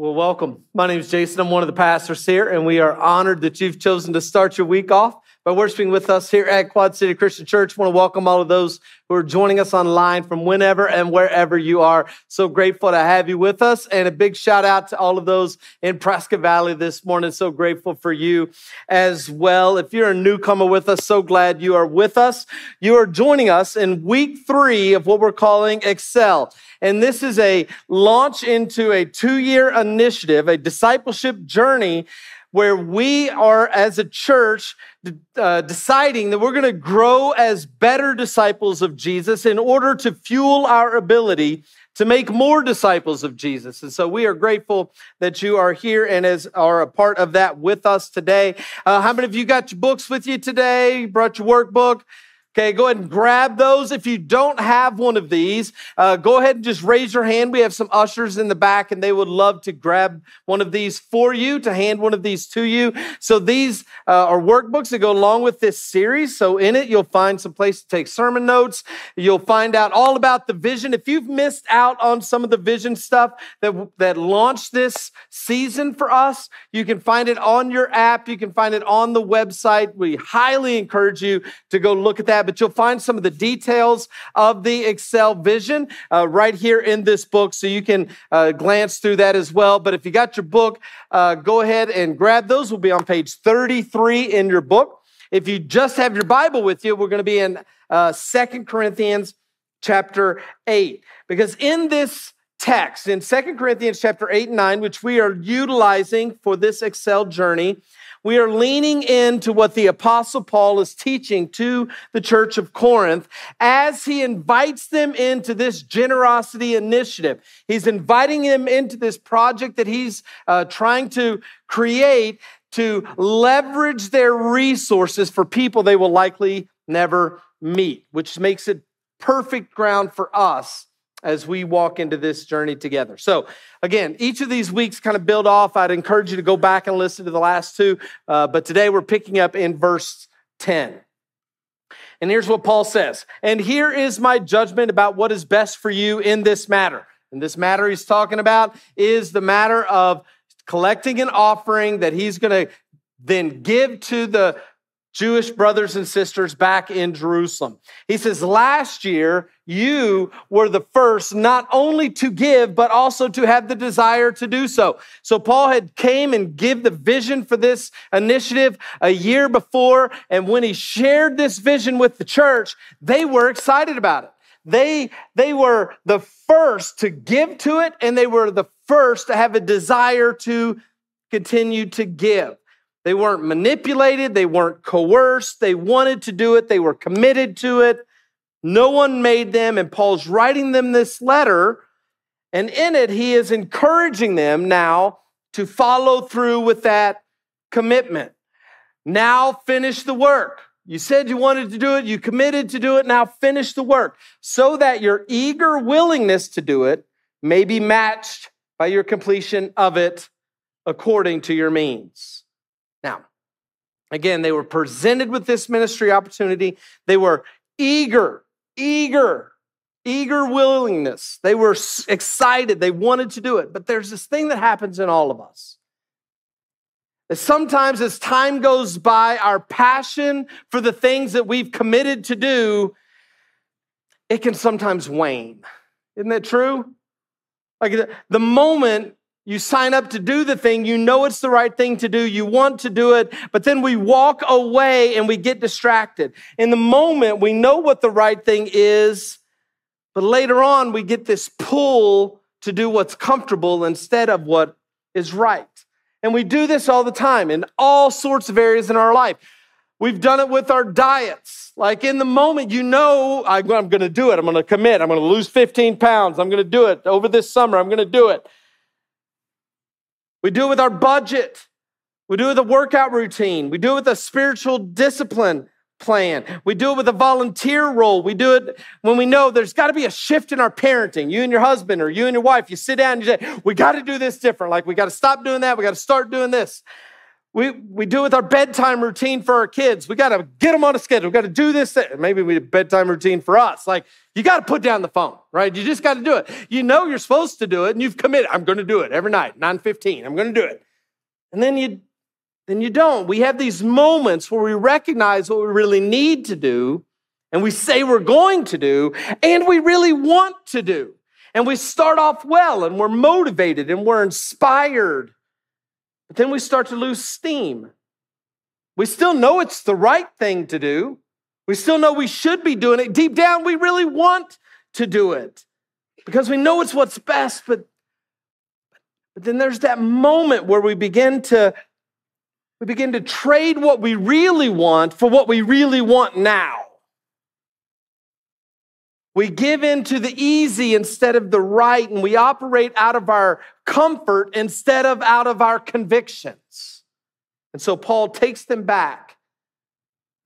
Well, welcome. My name is Jason. I'm one of the pastors here, and we are honored that you've chosen to start your week off by worshiping with us here at Quad City Christian Church. I want to welcome all of those who are joining us online from whenever and wherever you are. So grateful to have you with us, and a big shout out to all of those in Prescott Valley this morning. So grateful for you as well. If you're a newcomer with us, so glad you are with us. You are joining us in week three of what we're calling Excel. And this is a launch into a two year initiative, a discipleship journey where we are, as a church, uh, deciding that we're going to grow as better disciples of Jesus in order to fuel our ability to make more disciples of Jesus. And so we are grateful that you are here and as are a part of that with us today. Uh, how many of you got your books with you today? Brought your workbook? Okay, go ahead and grab those. If you don't have one of these, uh, go ahead and just raise your hand. We have some ushers in the back, and they would love to grab one of these for you, to hand one of these to you. So these uh, are workbooks that go along with this series. So in it, you'll find some place to take sermon notes. You'll find out all about the vision. If you've missed out on some of the vision stuff that, that launched this season for us, you can find it on your app. You can find it on the website. We highly encourage you to go look at that that, but you'll find some of the details of the Excel vision uh, right here in this book. So you can uh, glance through that as well. But if you got your book, uh, go ahead and grab those. We'll be on page 33 in your book. If you just have your Bible with you, we're going to be in uh, Second Corinthians chapter 8. Because in this text, in Second Corinthians chapter 8 and 9, which we are utilizing for this Excel journey, we are leaning into what the Apostle Paul is teaching to the church of Corinth as he invites them into this generosity initiative. He's inviting them into this project that he's uh, trying to create to leverage their resources for people they will likely never meet, which makes it perfect ground for us as we walk into this journey together. So, again, each of these weeks kind of build off. I'd encourage you to go back and listen to the last two, uh, but today we're picking up in verse 10. And here's what Paul says And here is my judgment about what is best for you in this matter. And this matter he's talking about is the matter of collecting an offering that he's going to then give to the Jewish brothers and sisters back in Jerusalem. He says, Last year, you were the first not only to give, but also to have the desire to do so. So Paul had came and give the vision for this initiative a year before. And when he shared this vision with the church, they were excited about it. They, they were the first to give to it, and they were the first to have a desire to continue to give. They weren't manipulated, they weren't coerced, they wanted to do it, they were committed to it. No one made them, and Paul's writing them this letter, and in it, he is encouraging them now to follow through with that commitment. Now finish the work. You said you wanted to do it, you committed to do it, now finish the work so that your eager willingness to do it may be matched by your completion of it according to your means. Now, again, they were presented with this ministry opportunity. They were eager, eager eager willingness. They were excited. They wanted to do it. But there's this thing that happens in all of us. That sometimes as time goes by, our passion for the things that we've committed to do, it can sometimes wane. Isn't that true? Like the moment you sign up to do the thing, you know it's the right thing to do, you want to do it, but then we walk away and we get distracted. In the moment, we know what the right thing is, but later on, we get this pull to do what's comfortable instead of what is right. And we do this all the time in all sorts of areas in our life. We've done it with our diets. Like in the moment, you know, I'm going to do it. I'm going to commit. I'm going to lose 15 pounds. I'm going to do it over this summer. I'm going to do it. We do it with our budget. We do it with a workout routine. We do it with a spiritual discipline plan. We do it with a volunteer role. We do it when we know there's got to be a shift in our parenting. You and your husband or you and your wife, you sit down and you say, we got to do this different. Like we got to stop doing that. We got to start doing this. We, we do it with our bedtime routine for our kids. We got to get them on a schedule. We got to do this. Maybe we bedtime routine for us. Like you got to put down the phone, right? You just got to do it. You know you're supposed to do it and you've committed. I'm going to do it every night, 9:15. I'm going to do it. And then you then you don't. We have these moments where we recognize what we really need to do, and we say we're going to do, and we really want to do. And we start off well, and we're motivated, and we're inspired. But then we start to lose steam. We still know it's the right thing to do. We still know we should be doing it. Deep down, we really want to do it because we know it's what's best. But, but then there's that moment where we begin to we begin to trade what we really want for what we really want now. We give in to the easy instead of the right, and we operate out of our comfort instead of out of our convictions. And so Paul takes them back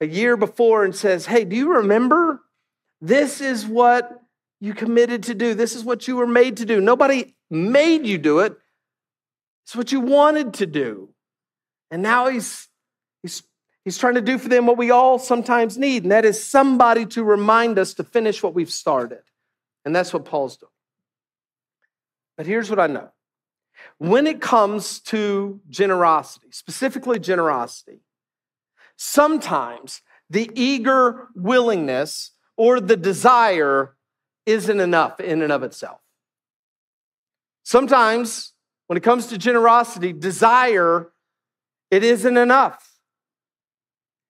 a year before and says, Hey, do you remember? This is what you committed to do. This is what you were made to do. Nobody made you do it, it's what you wanted to do. And now he's, he's, he's trying to do for them what we all sometimes need, and that is somebody to remind us to finish what we've started. And that's what Paul's doing. But here's what I know when it comes to generosity, specifically generosity, sometimes the eager willingness or the desire isn't enough in and of itself. Sometimes, when it comes to generosity, desire it isn't enough.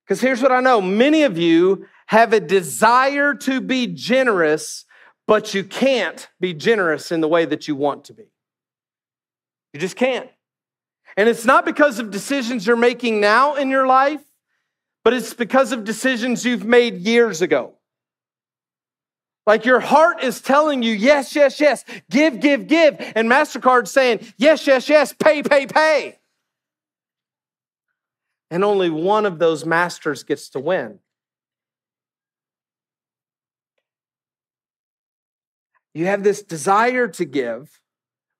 Because here's what I know many of you have a desire to be generous, but you can't be generous in the way that you want to be. You just can't. And it's not because of decisions you're making now in your life, but it's because of decisions you've made years ago. Like your heart is telling you, yes, yes, yes, give, give, give. And MasterCard saying, yes, yes, yes, pay, pay, pay and only one of those masters gets to win. You have this desire to give,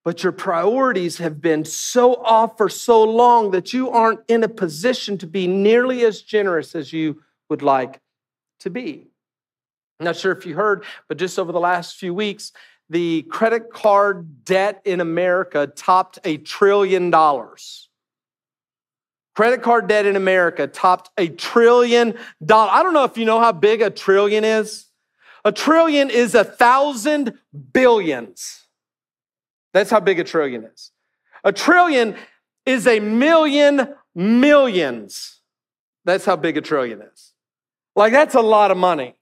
but your priorities have been so off for so long that you aren't in a position to be nearly as generous as you would like to be. I'm not sure if you heard, but just over the last few weeks, the credit card debt in America topped a trillion dollars. Credit card debt in America topped a trillion dollars. I don't know if you know how big a trillion is. A trillion is a thousand billions. That's how big a trillion is. A trillion is a million millions. That's how big a trillion is. Like, that's a lot of money.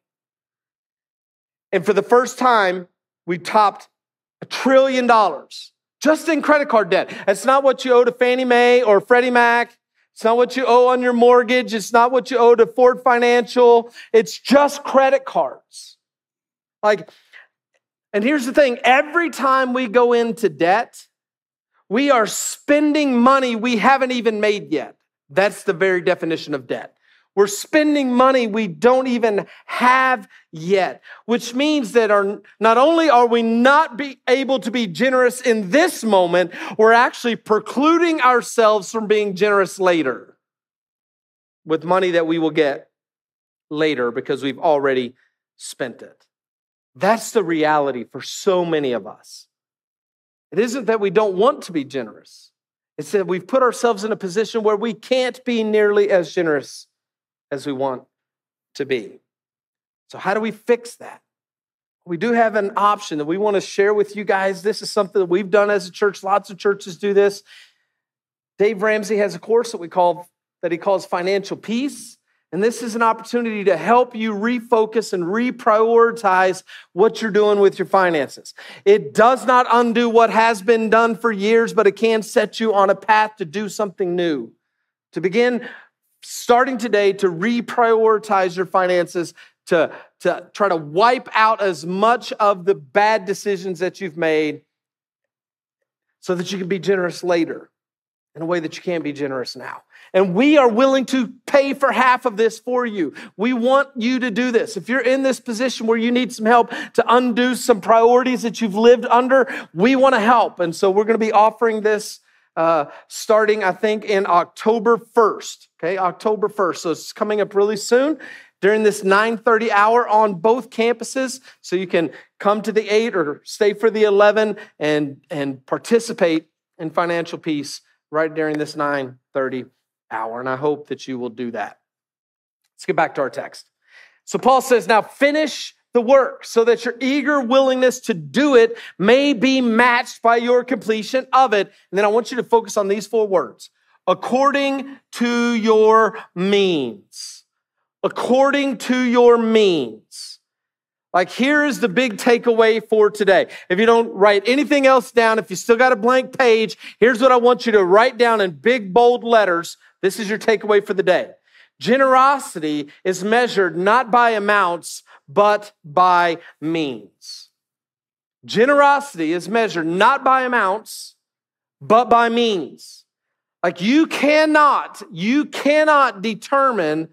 And for the first time, we topped a trillion dollars just in credit card debt. That's not what you owe to Fannie Mae or Freddie Mac. It's not what you owe on your mortgage. It's not what you owe to Ford Financial. It's just credit cards. Like, and here's the thing every time we go into debt, we are spending money we haven't even made yet. That's the very definition of debt. We're spending money we don't even have yet, which means that our, not only are we not be able to be generous in this moment, we're actually precluding ourselves from being generous later with money that we will get later because we've already spent it. That's the reality for so many of us. It isn't that we don't want to be generous, it's that we've put ourselves in a position where we can't be nearly as generous as we want to be. So, how do we fix that? We do have an option that we want to share with you guys. This is something that we've done as a church. Lots of churches do this. Dave Ramsey has a course that we call that he calls financial peace. And this is an opportunity to help you refocus and reprioritize what you're doing with your finances. It does not undo what has been done for years, but it can set you on a path to do something new. To begin starting today to reprioritize your finances, to, to try to wipe out as much of the bad decisions that you've made so that you can be generous later in a way that you can't be generous now. And we are willing to pay for half of this for you. We want you to do this. If you're in this position where you need some help to undo some priorities that you've lived under, we want to help. And so we're going to be offering this uh, starting, I think, in October 1st. Okay, October 1st. So it's coming up really soon during this 9:30 hour on both campuses so you can come to the 8 or stay for the 11 and and participate in financial peace right during this 9:30 hour. And I hope that you will do that. Let's get back to our text. So Paul says, Now finish the work so that your eager willingness to do it may be matched by your completion of it. And then I want you to focus on these four words according to your means. According to your means. Like, here is the big takeaway for today. If you don't write anything else down, if you still got a blank page, here's what I want you to write down in big, bold letters this is your takeaway for the day. Generosity is measured not by amounts, but by means. Generosity is measured not by amounts, but by means. Like you cannot, you cannot determine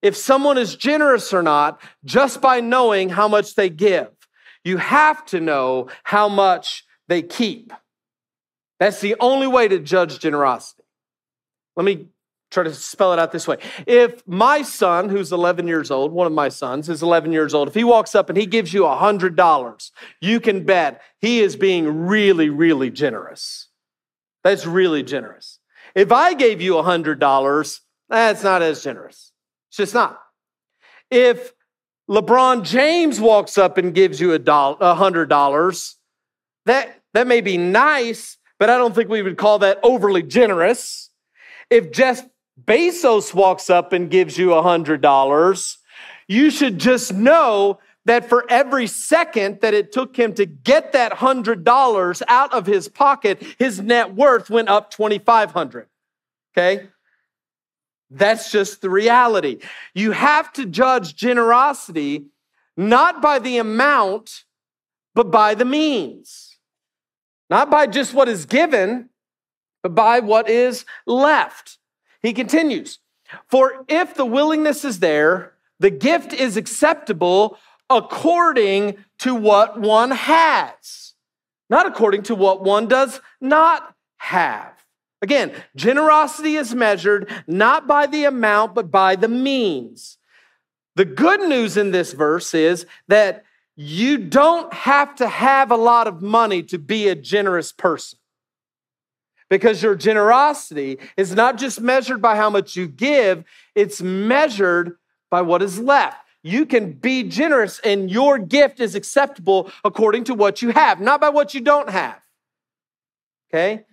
if someone is generous or not just by knowing how much they give. You have to know how much they keep. That's the only way to judge generosity. Let me try to spell it out this way. If my son, who's 11 years old, one of my sons is 11 years old, if he walks up and he gives you $100, you can bet he is being really, really generous. That's really generous. If I gave you $100, that's not as generous. It's just not. If LeBron James walks up and gives you a $100, that, that may be nice, but I don't think we would call that overly generous. If Jeff Bezos walks up and gives you a $100, you should just know that for every second that it took him to get that $100 out of his pocket, his net worth went up 2,500. Okay? That's just the reality. You have to judge generosity not by the amount, but by the means. Not by just what is given, but by what is left. He continues, For if the willingness is there, the gift is acceptable according to what one has, not according to what one does not have. Again, generosity is measured not by the amount, but by the means. The good news in this verse is that you don't have to have a lot of money to be a generous person because your generosity is not just measured by how much you give, it's measured by what is left. You can be generous and your gift is acceptable according to what you have, not by what you don't have. Okay?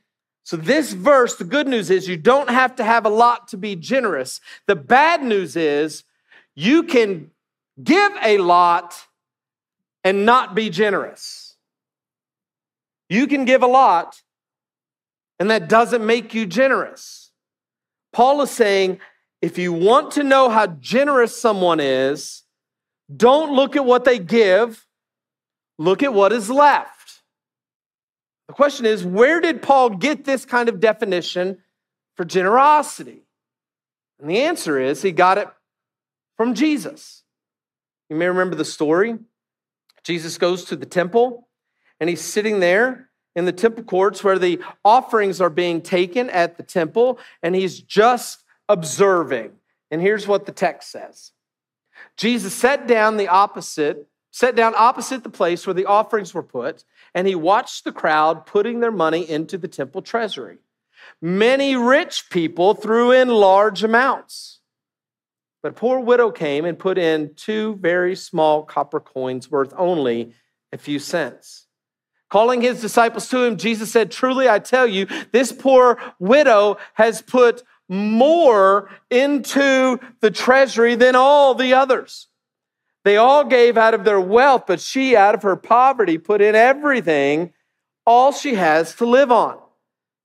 So, this verse, the good news is you don't have to have a lot to be generous. The bad news is you can give a lot and not be generous. You can give a lot and that doesn't make you generous. Paul is saying if you want to know how generous someone is, don't look at what they give, look at what is left. The question is where did Paul get this kind of definition for generosity? And the answer is he got it from Jesus. You may remember the story. Jesus goes to the temple and he's sitting there in the temple courts where the offerings are being taken at the temple, and he's just observing. And here's what the text says Jesus sat down the opposite sat down opposite the place where the offerings were put, and he watched the crowd putting their money into the temple treasury. Many rich people threw in large amounts. But a poor widow came and put in two very small copper coins worth only a few cents. Calling his disciples to him, Jesus said, Truly I tell you, this poor widow has put more into the treasury than all the others. They all gave out of their wealth, but she, out of her poverty, put in everything, all she has to live on.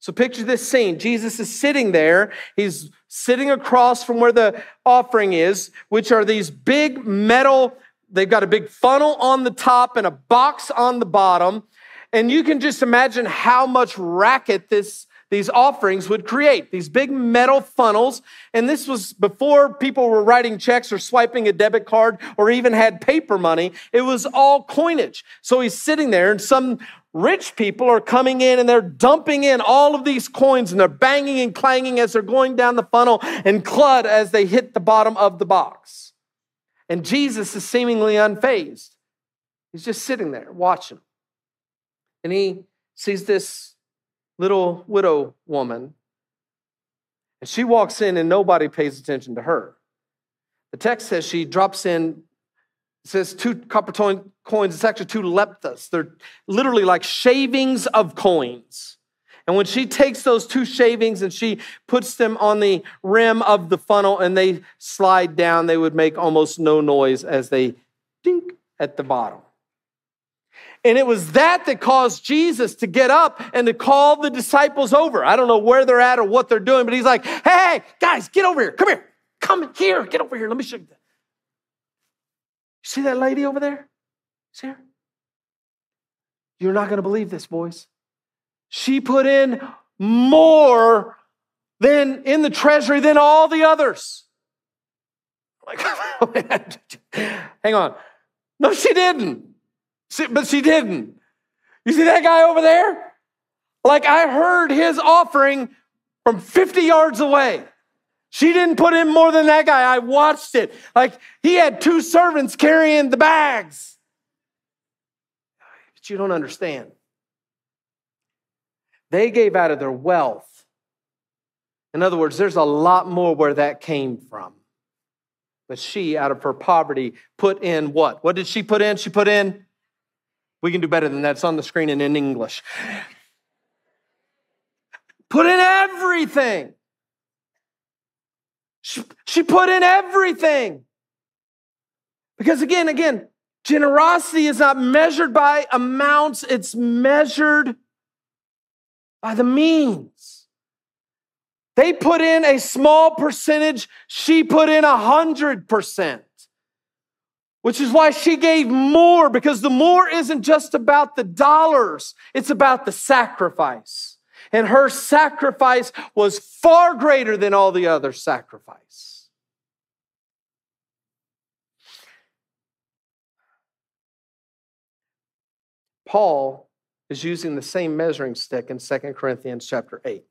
So picture this scene. Jesus is sitting there. He's sitting across from where the offering is, which are these big metal, they've got a big funnel on the top and a box on the bottom. And you can just imagine how much racket this these offerings would create these big metal funnels. And this was before people were writing checks or swiping a debit card or even had paper money. It was all coinage. So he's sitting there, and some rich people are coming in and they're dumping in all of these coins and they're banging and clanging as they're going down the funnel and clud as they hit the bottom of the box. And Jesus is seemingly unfazed. He's just sitting there watching. And he sees this little widow woman. And she walks in and nobody pays attention to her. The text says she drops in, says two copper coins. It's actually two leptas. They're literally like shavings of coins. And when she takes those two shavings and she puts them on the rim of the funnel and they slide down, they would make almost no noise as they dink at the bottom. And it was that that caused Jesus to get up and to call the disciples over. I don't know where they're at or what they're doing, but he's like, hey, guys, get over here. Come here. Come here. Get over here. Let me show you. You see that lady over there? See her? You're not going to believe this, boys. She put in more than in the treasury than all the others. Like, hang on. No, she didn't but she didn't. You see that guy over there? Like I heard his offering from 50 yards away. She didn't put in more than that guy. I watched it. Like he had two servants carrying the bags. But you don't understand. They gave out of their wealth. In other words, there's a lot more where that came from. But she, out of her poverty, put in what? What did she put in? She put in we can do better than that. It's on the screen and in English. Put in everything. She, she put in everything. Because again, again, generosity is not measured by amounts, it's measured by the means. They put in a small percentage, she put in a hundred percent which is why she gave more because the more isn't just about the dollars, it's about the sacrifice. And her sacrifice was far greater than all the other sacrifice. Paul is using the same measuring stick in 2 Corinthians chapter 8.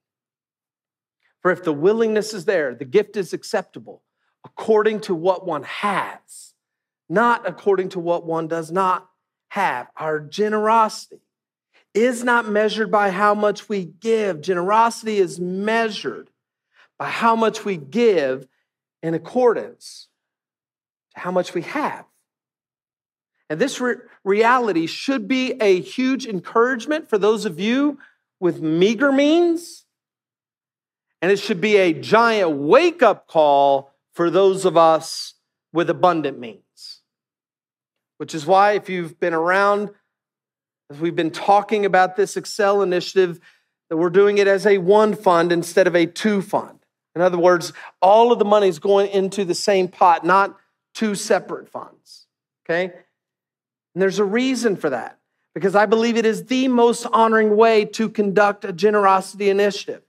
For if the willingness is there, the gift is acceptable according to what one has not according to what one does not have. Our generosity is not measured by how much we give. Generosity is measured by how much we give in accordance to how much we have. And this re- reality should be a huge encouragement for those of you with meager means. And it should be a giant wake up call for those of us with abundant means which is why, if you've been around, as we've been talking about this Excel initiative, that we're doing it as a one fund instead of a two fund. In other words, all of the money is going into the same pot, not two separate funds. Okay? And there's a reason for that because I believe it is the most honoring way to conduct a generosity initiative.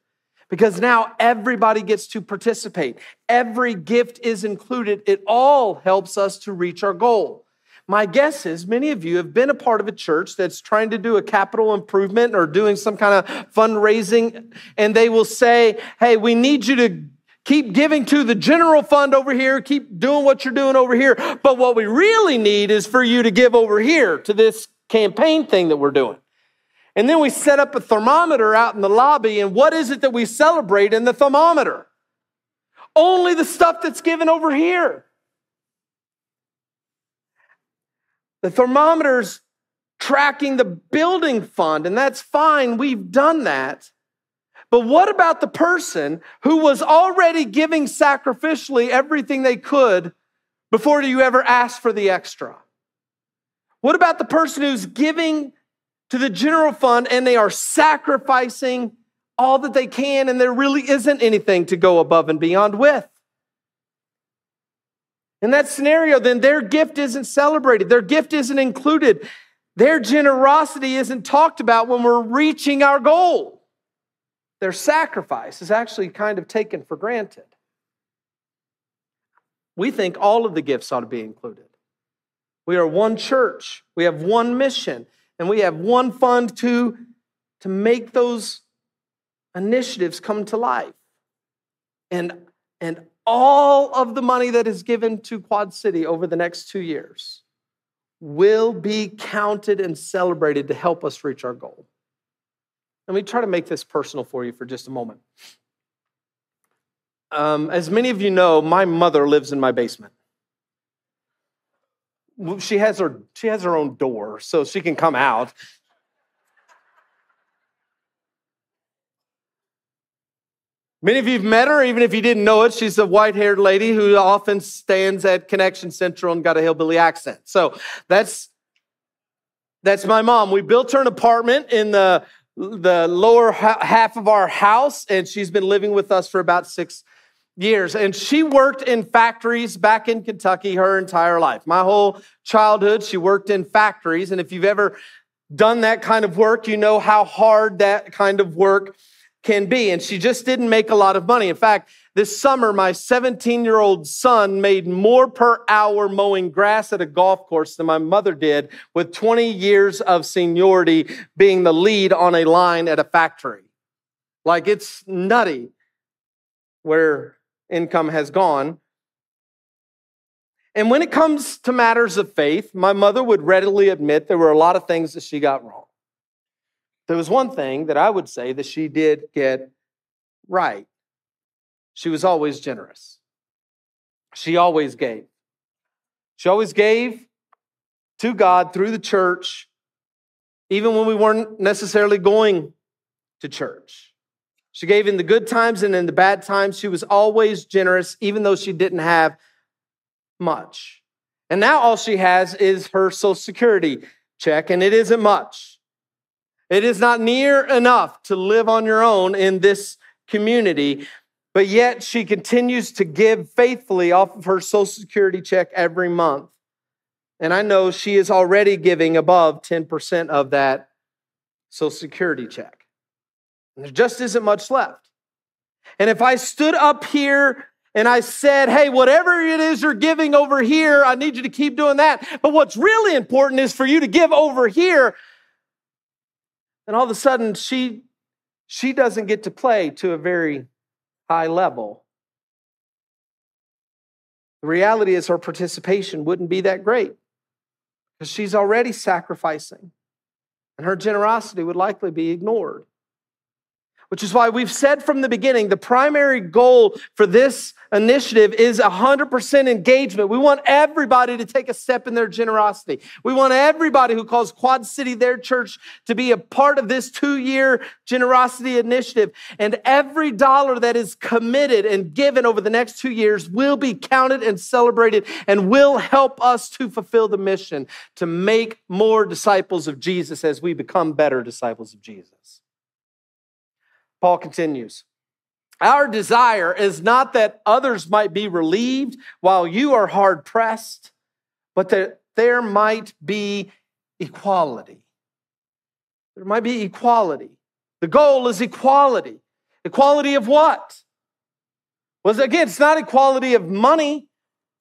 Because now everybody gets to participate. Every gift is included. It all helps us to reach our goal. My guess is many of you have been a part of a church that's trying to do a capital improvement or doing some kind of fundraising, and they will say, Hey, we need you to keep giving to the general fund over here, keep doing what you're doing over here. But what we really need is for you to give over here to this campaign thing that we're doing. And then we set up a thermometer out in the lobby. And what is it that we celebrate in the thermometer? Only the stuff that's given over here. The thermometer's tracking the building fund, and that's fine. We've done that. But what about the person who was already giving sacrificially everything they could before you ever asked for the extra? What about the person who's giving to the general fund and they are sacrificing all that they can and there really isn't anything to go above and beyond with? In that scenario, then their gift isn't celebrated, their gift isn't included, their generosity isn't talked about when we're reaching our goal. Their sacrifice is actually kind of taken for granted. We think all of the gifts ought to be included. We are one church, we have one mission, and we have one fund to, to make those initiatives come to life. And, and all of the money that is given to Quad City over the next two years will be counted and celebrated to help us reach our goal. Let me try to make this personal for you for just a moment. Um, as many of you know, my mother lives in my basement. She has her she has her own door, so she can come out. Many of you have met her, even if you didn't know it. She's a white haired lady who often stands at Connection Central and got a hillbilly accent. So that's, that's my mom. We built her an apartment in the, the lower half of our house, and she's been living with us for about six years. And she worked in factories back in Kentucky her entire life. My whole childhood, she worked in factories. And if you've ever done that kind of work, you know how hard that kind of work can be. And she just didn't make a lot of money. In fact, this summer, my 17 year old son made more per hour mowing grass at a golf course than my mother did, with 20 years of seniority being the lead on a line at a factory. Like it's nutty where income has gone. And when it comes to matters of faith, my mother would readily admit there were a lot of things that she got wrong. There was one thing that I would say that she did get right. She was always generous. She always gave. She always gave to God through the church, even when we weren't necessarily going to church. She gave in the good times and in the bad times. She was always generous, even though she didn't have much. And now all she has is her Social Security check, and it isn't much. It is not near enough to live on your own in this community, but yet she continues to give faithfully off of her Social Security check every month. And I know she is already giving above 10% of that Social Security check. And there just isn't much left. And if I stood up here and I said, hey, whatever it is you're giving over here, I need you to keep doing that. But what's really important is for you to give over here and all of a sudden she she doesn't get to play to a very high level. The reality is her participation wouldn't be that great because she's already sacrificing, and her generosity would likely be ignored which is why we've said from the beginning the primary goal for this initiative is 100% engagement. We want everybody to take a step in their generosity. We want everybody who calls Quad City their church to be a part of this two year generosity initiative. And every dollar that is committed and given over the next two years will be counted and celebrated and will help us to fulfill the mission to make more disciples of Jesus as we become better disciples of Jesus. Paul continues. Our desire is not that others might be relieved while you are hard pressed, but that there might be equality. There might be equality. The goal is equality. Equality of what? Well, again, it's not equality of money.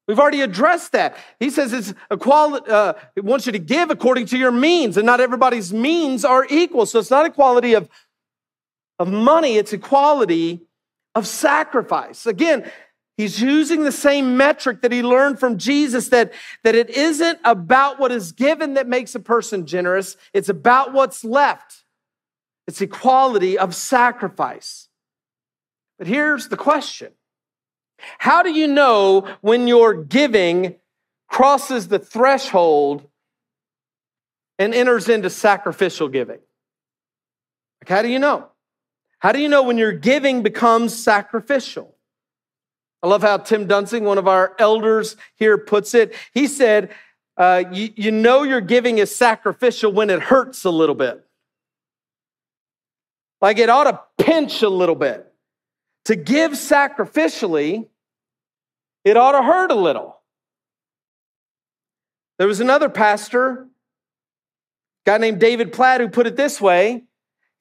We've already addressed that. He says it's equality, uh, it wants you to give according to your means, and not everybody's means are equal. So it's not equality of of money, it's equality of sacrifice. Again, he's using the same metric that he learned from Jesus that, that it isn't about what is given that makes a person generous, it's about what's left. It's equality of sacrifice. But here's the question How do you know when your giving crosses the threshold and enters into sacrificial giving? Like, how do you know? How do you know when your giving becomes sacrificial? I love how Tim Dunsing, one of our elders here, puts it. He said, uh, you, you know your giving is sacrificial when it hurts a little bit. Like it ought to pinch a little bit. To give sacrificially, it ought to hurt a little. There was another pastor, guy named David Platt, who put it this way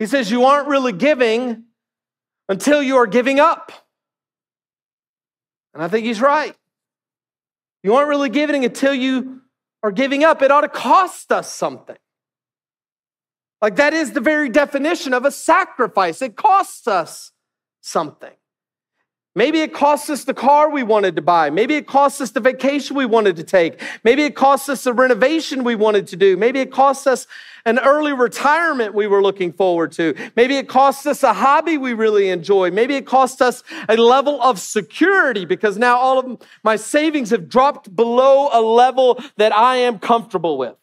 he says, You aren't really giving until you are giving up. And I think he's right. You aren't really giving until you are giving up. It ought to cost us something. Like that is the very definition of a sacrifice. It costs us something. Maybe it costs us the car we wanted to buy. Maybe it costs us the vacation we wanted to take. Maybe it costs us the renovation we wanted to do. Maybe it costs us an early retirement we were looking forward to. Maybe it costs us a hobby we really enjoy. Maybe it costs us a level of security because now all of my savings have dropped below a level that I am comfortable with.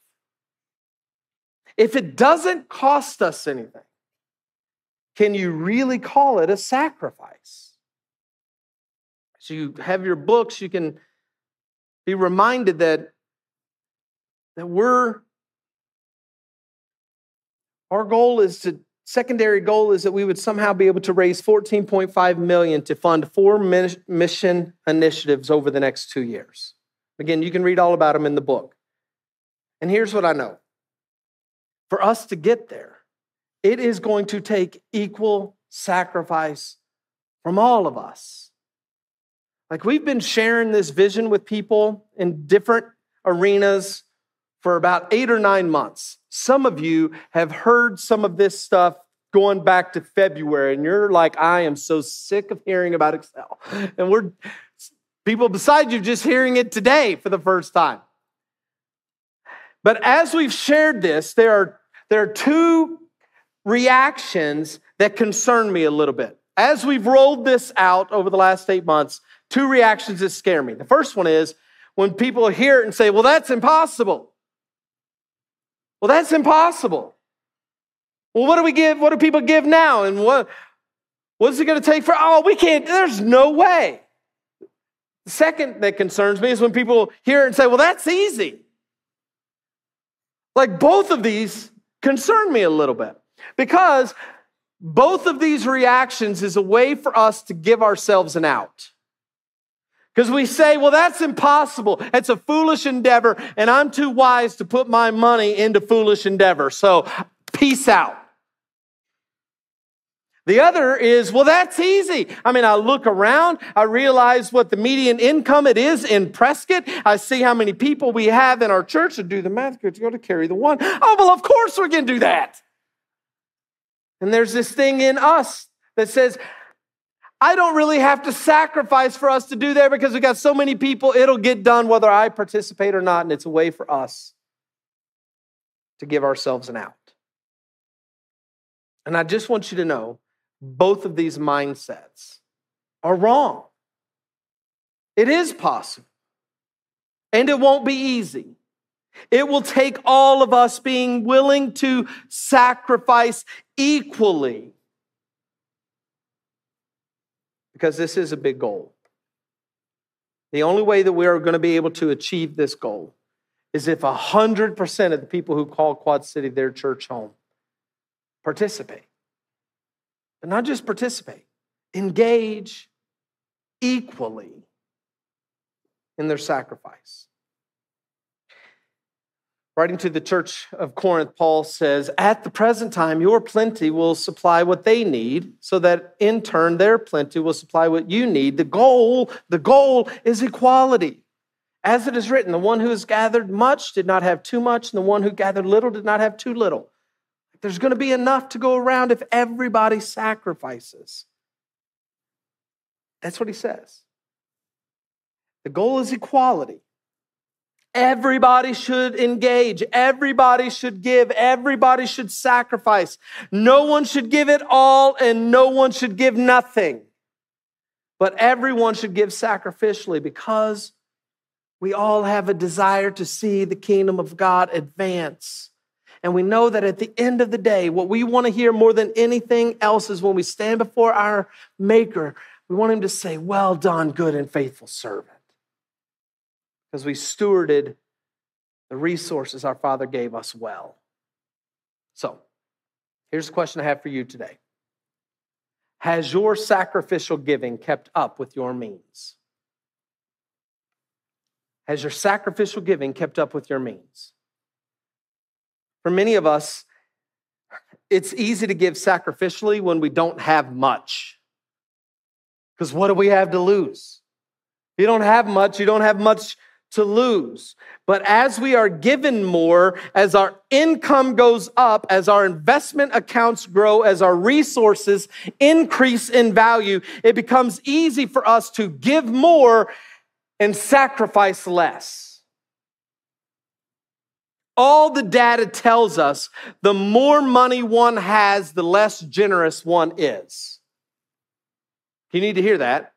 If it doesn't cost us anything, can you really call it a sacrifice? So you have your books, you can be reminded that, that we're, our goal is to, secondary goal is that we would somehow be able to raise 14.5 million to fund four mission initiatives over the next two years. Again, you can read all about them in the book. And here's what I know for us to get there, it is going to take equal sacrifice from all of us. Like we've been sharing this vision with people in different arenas for about eight or nine months. Some of you have heard some of this stuff going back to February, and you're like, I am so sick of hearing about Excel. And we're people beside you just hearing it today for the first time. But as we've shared this, there are, there are two reactions that concern me a little bit. As we've rolled this out over the last eight months, two reactions that scare me. The first one is when people hear it and say, Well, that's impossible. Well, that's impossible. Well, what do we give? What do people give now? And what, what's it going to take for? Oh, we can't, there's no way. The second that concerns me is when people hear it and say, Well, that's easy. Like both of these concern me a little bit because both of these reactions is a way for us to give ourselves an out. Because we say, well, that's impossible. It's a foolish endeavor, and I'm too wise to put my money into foolish endeavor. So, peace out. The other is, well, that's easy. I mean, I look around, I realize what the median income it is in Prescott. I see how many people we have in our church to do the math, to go to carry the one. Oh, well, of course we're going to do that. And there's this thing in us that says, I don't really have to sacrifice for us to do that because we got so many people, it'll get done whether I participate or not. And it's a way for us to give ourselves an out. And I just want you to know both of these mindsets are wrong. It is possible, and it won't be easy. It will take all of us being willing to sacrifice equally because this is a big goal. The only way that we are going to be able to achieve this goal is if 100% of the people who call Quad City their church home participate. But not just participate, engage equally in their sacrifice. Writing to the church of Corinth, Paul says, At the present time, your plenty will supply what they need, so that in turn, their plenty will supply what you need. The goal, the goal is equality. As it is written, the one who has gathered much did not have too much, and the one who gathered little did not have too little. There's going to be enough to go around if everybody sacrifices. That's what he says. The goal is equality. Everybody should engage. Everybody should give. Everybody should sacrifice. No one should give it all and no one should give nothing. But everyone should give sacrificially because we all have a desire to see the kingdom of God advance. And we know that at the end of the day, what we want to hear more than anything else is when we stand before our Maker, we want Him to say, Well done, good and faithful servant. Because we stewarded the resources our Father gave us well. So, here's the question I have for you today Has your sacrificial giving kept up with your means? Has your sacrificial giving kept up with your means? For many of us, it's easy to give sacrificially when we don't have much. Because what do we have to lose? If you don't have much, you don't have much to lose. But as we are given more, as our income goes up, as our investment accounts grow, as our resources increase in value, it becomes easy for us to give more and sacrifice less. All the data tells us the more money one has, the less generous one is. You need to hear that.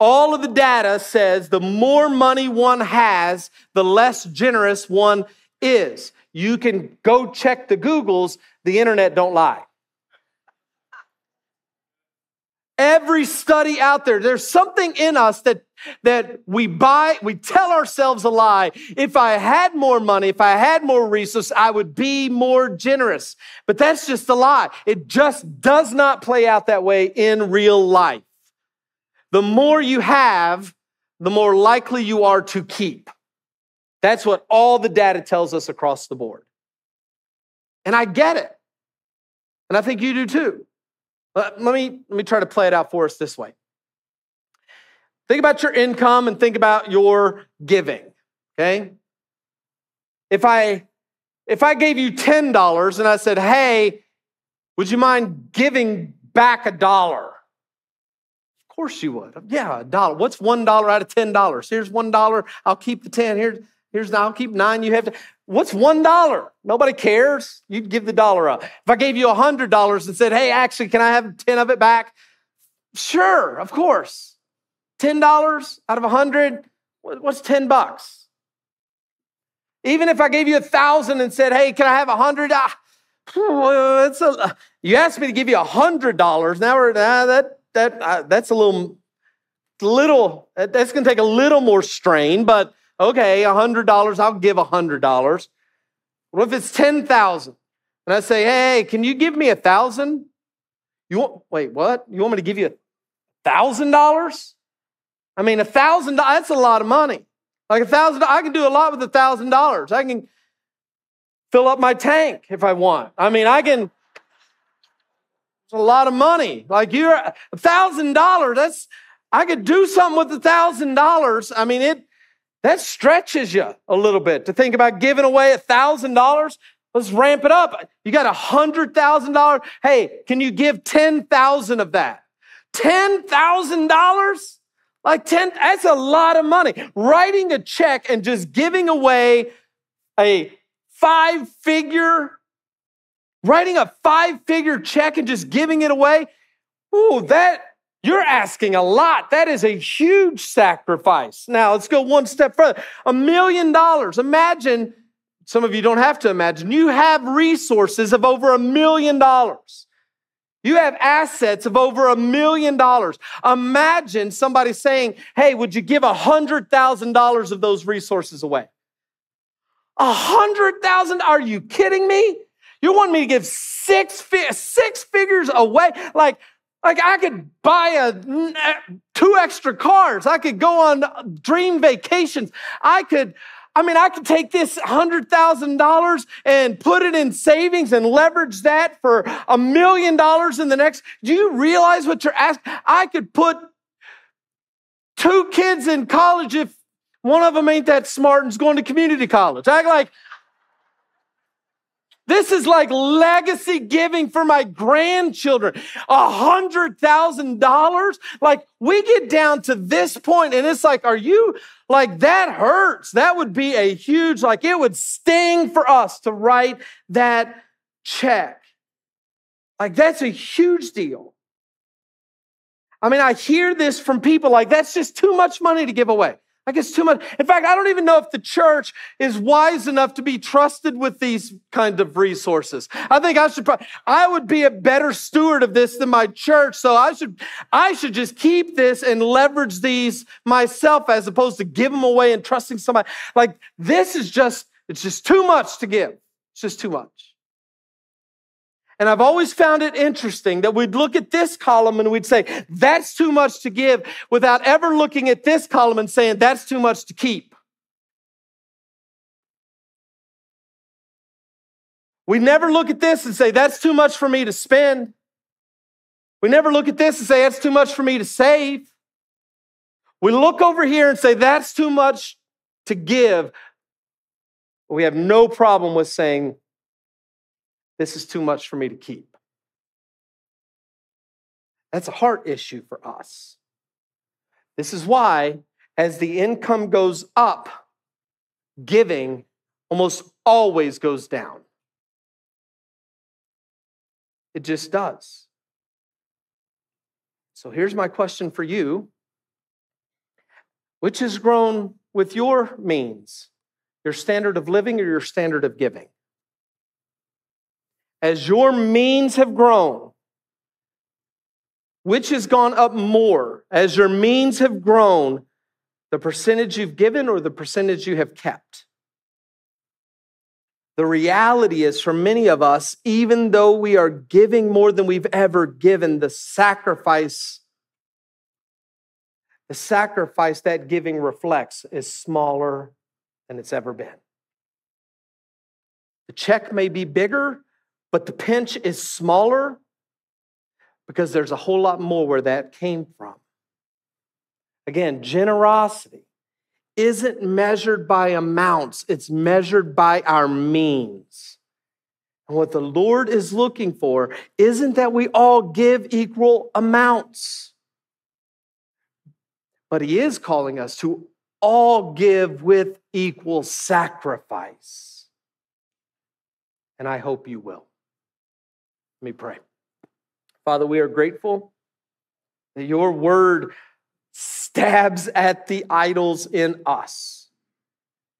All of the data says the more money one has, the less generous one is. You can go check the Googles, the internet don't lie. Every study out there, there's something in us that, that we buy, we tell ourselves a lie. If I had more money, if I had more resources, I would be more generous. But that's just a lie. It just does not play out that way in real life. The more you have, the more likely you are to keep. That's what all the data tells us across the board. And I get it. And I think you do too. Uh, let me, let me try to play it out for us this way. Think about your income and think about your giving, okay? If I if I gave you $10 and I said, "Hey, would you mind giving back a dollar?" Course you would. Yeah, a dollar. What's $1 out of $10? Here's $1. I'll keep the 10. Here's here's I'll keep 9. You have to What's one dollar? Nobody cares. You'd give the dollar up. If I gave you a hundred dollars and said, "Hey, actually, can I have ten of it back?" Sure, of course. Ten dollars out of a hundred. What's ten bucks? Even if I gave you a thousand and said, "Hey, can I have a hundred? Ah, it's a, you asked me to give you a hundred dollars. Now we're ah, that that uh, that's a little little. That's going to take a little more strain, but Okay, $100, I'll give $100. What if it's 10,000? And I say, hey, can you give me a thousand? You want, wait, what? You want me to give you a thousand dollars? I mean, a thousand, that's a lot of money. Like a thousand, I can do a lot with a thousand dollars. I can fill up my tank if I want. I mean, I can, a lot of money. Like you're a thousand dollars, that's, I could do something with a thousand dollars. I mean, it, that stretches you a little bit to think about giving away a thousand dollars. Let's ramp it up. You got a hundred thousand dollars. Hey, can you give ten thousand of that? Ten thousand dollars? Like 10, that's a lot of money. Writing a check and just giving away a five figure, writing a five figure check and just giving it away. Ooh, that you're asking a lot. That is a huge sacrifice. Now, let's go one step further. A million dollars. Imagine, some of you don't have to imagine, you have resources of over a million dollars. You have assets of over a million dollars. Imagine somebody saying, Hey, would you give a hundred thousand dollars of those resources away? A hundred thousand? Are you kidding me? You want me to give six, six figures away? Like, like I could buy a two extra cars. I could go on dream vacations. I could I mean, I could take this $100,000 and put it in savings and leverage that for a million dollars in the next. Do you realize what you're asking? I could put two kids in college if one of them ain't that smart and is going to community college. I like, This is like legacy giving for my grandchildren. A hundred thousand dollars. Like we get down to this point and it's like, are you like that hurts? That would be a huge, like it would sting for us to write that check. Like that's a huge deal. I mean, I hear this from people like that's just too much money to give away. Like it's too much. In fact, I don't even know if the church is wise enough to be trusted with these kind of resources. I think I should, I would be a better steward of this than my church. So I should, I should just keep this and leverage these myself as opposed to give them away and trusting somebody. Like this is just, it's just too much to give. It's just too much. And I've always found it interesting that we'd look at this column and we'd say, that's too much to give, without ever looking at this column and saying, that's too much to keep. We never look at this and say, that's too much for me to spend. We never look at this and say, that's too much for me to save. We look over here and say, that's too much to give. We have no problem with saying, this is too much for me to keep. That's a heart issue for us. This is why, as the income goes up, giving almost always goes down. It just does. So here's my question for you Which has grown with your means? Your standard of living or your standard of giving? As your means have grown, which has gone up more as your means have grown, the percentage you've given or the percentage you have kept? The reality is, for many of us, even though we are giving more than we've ever given, the sacrifice, the sacrifice that giving reflects is smaller than it's ever been. The check may be bigger, but the pinch is smaller because there's a whole lot more where that came from. Again, generosity isn't measured by amounts, it's measured by our means. And what the Lord is looking for isn't that we all give equal amounts, but He is calling us to all give with equal sacrifice. And I hope you will. Let me pray. Father, we are grateful that your word stabs at the idols in us.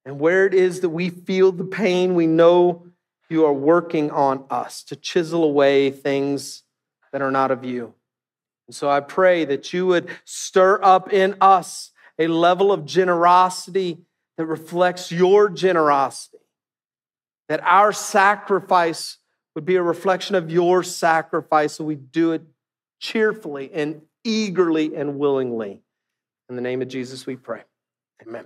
And where it is that we feel the pain, we know you are working on us to chisel away things that are not of you. And so I pray that you would stir up in us a level of generosity that reflects your generosity, that our sacrifice would be a reflection of your sacrifice, so we do it cheerfully and eagerly and willingly. In the name of Jesus, we pray. Amen.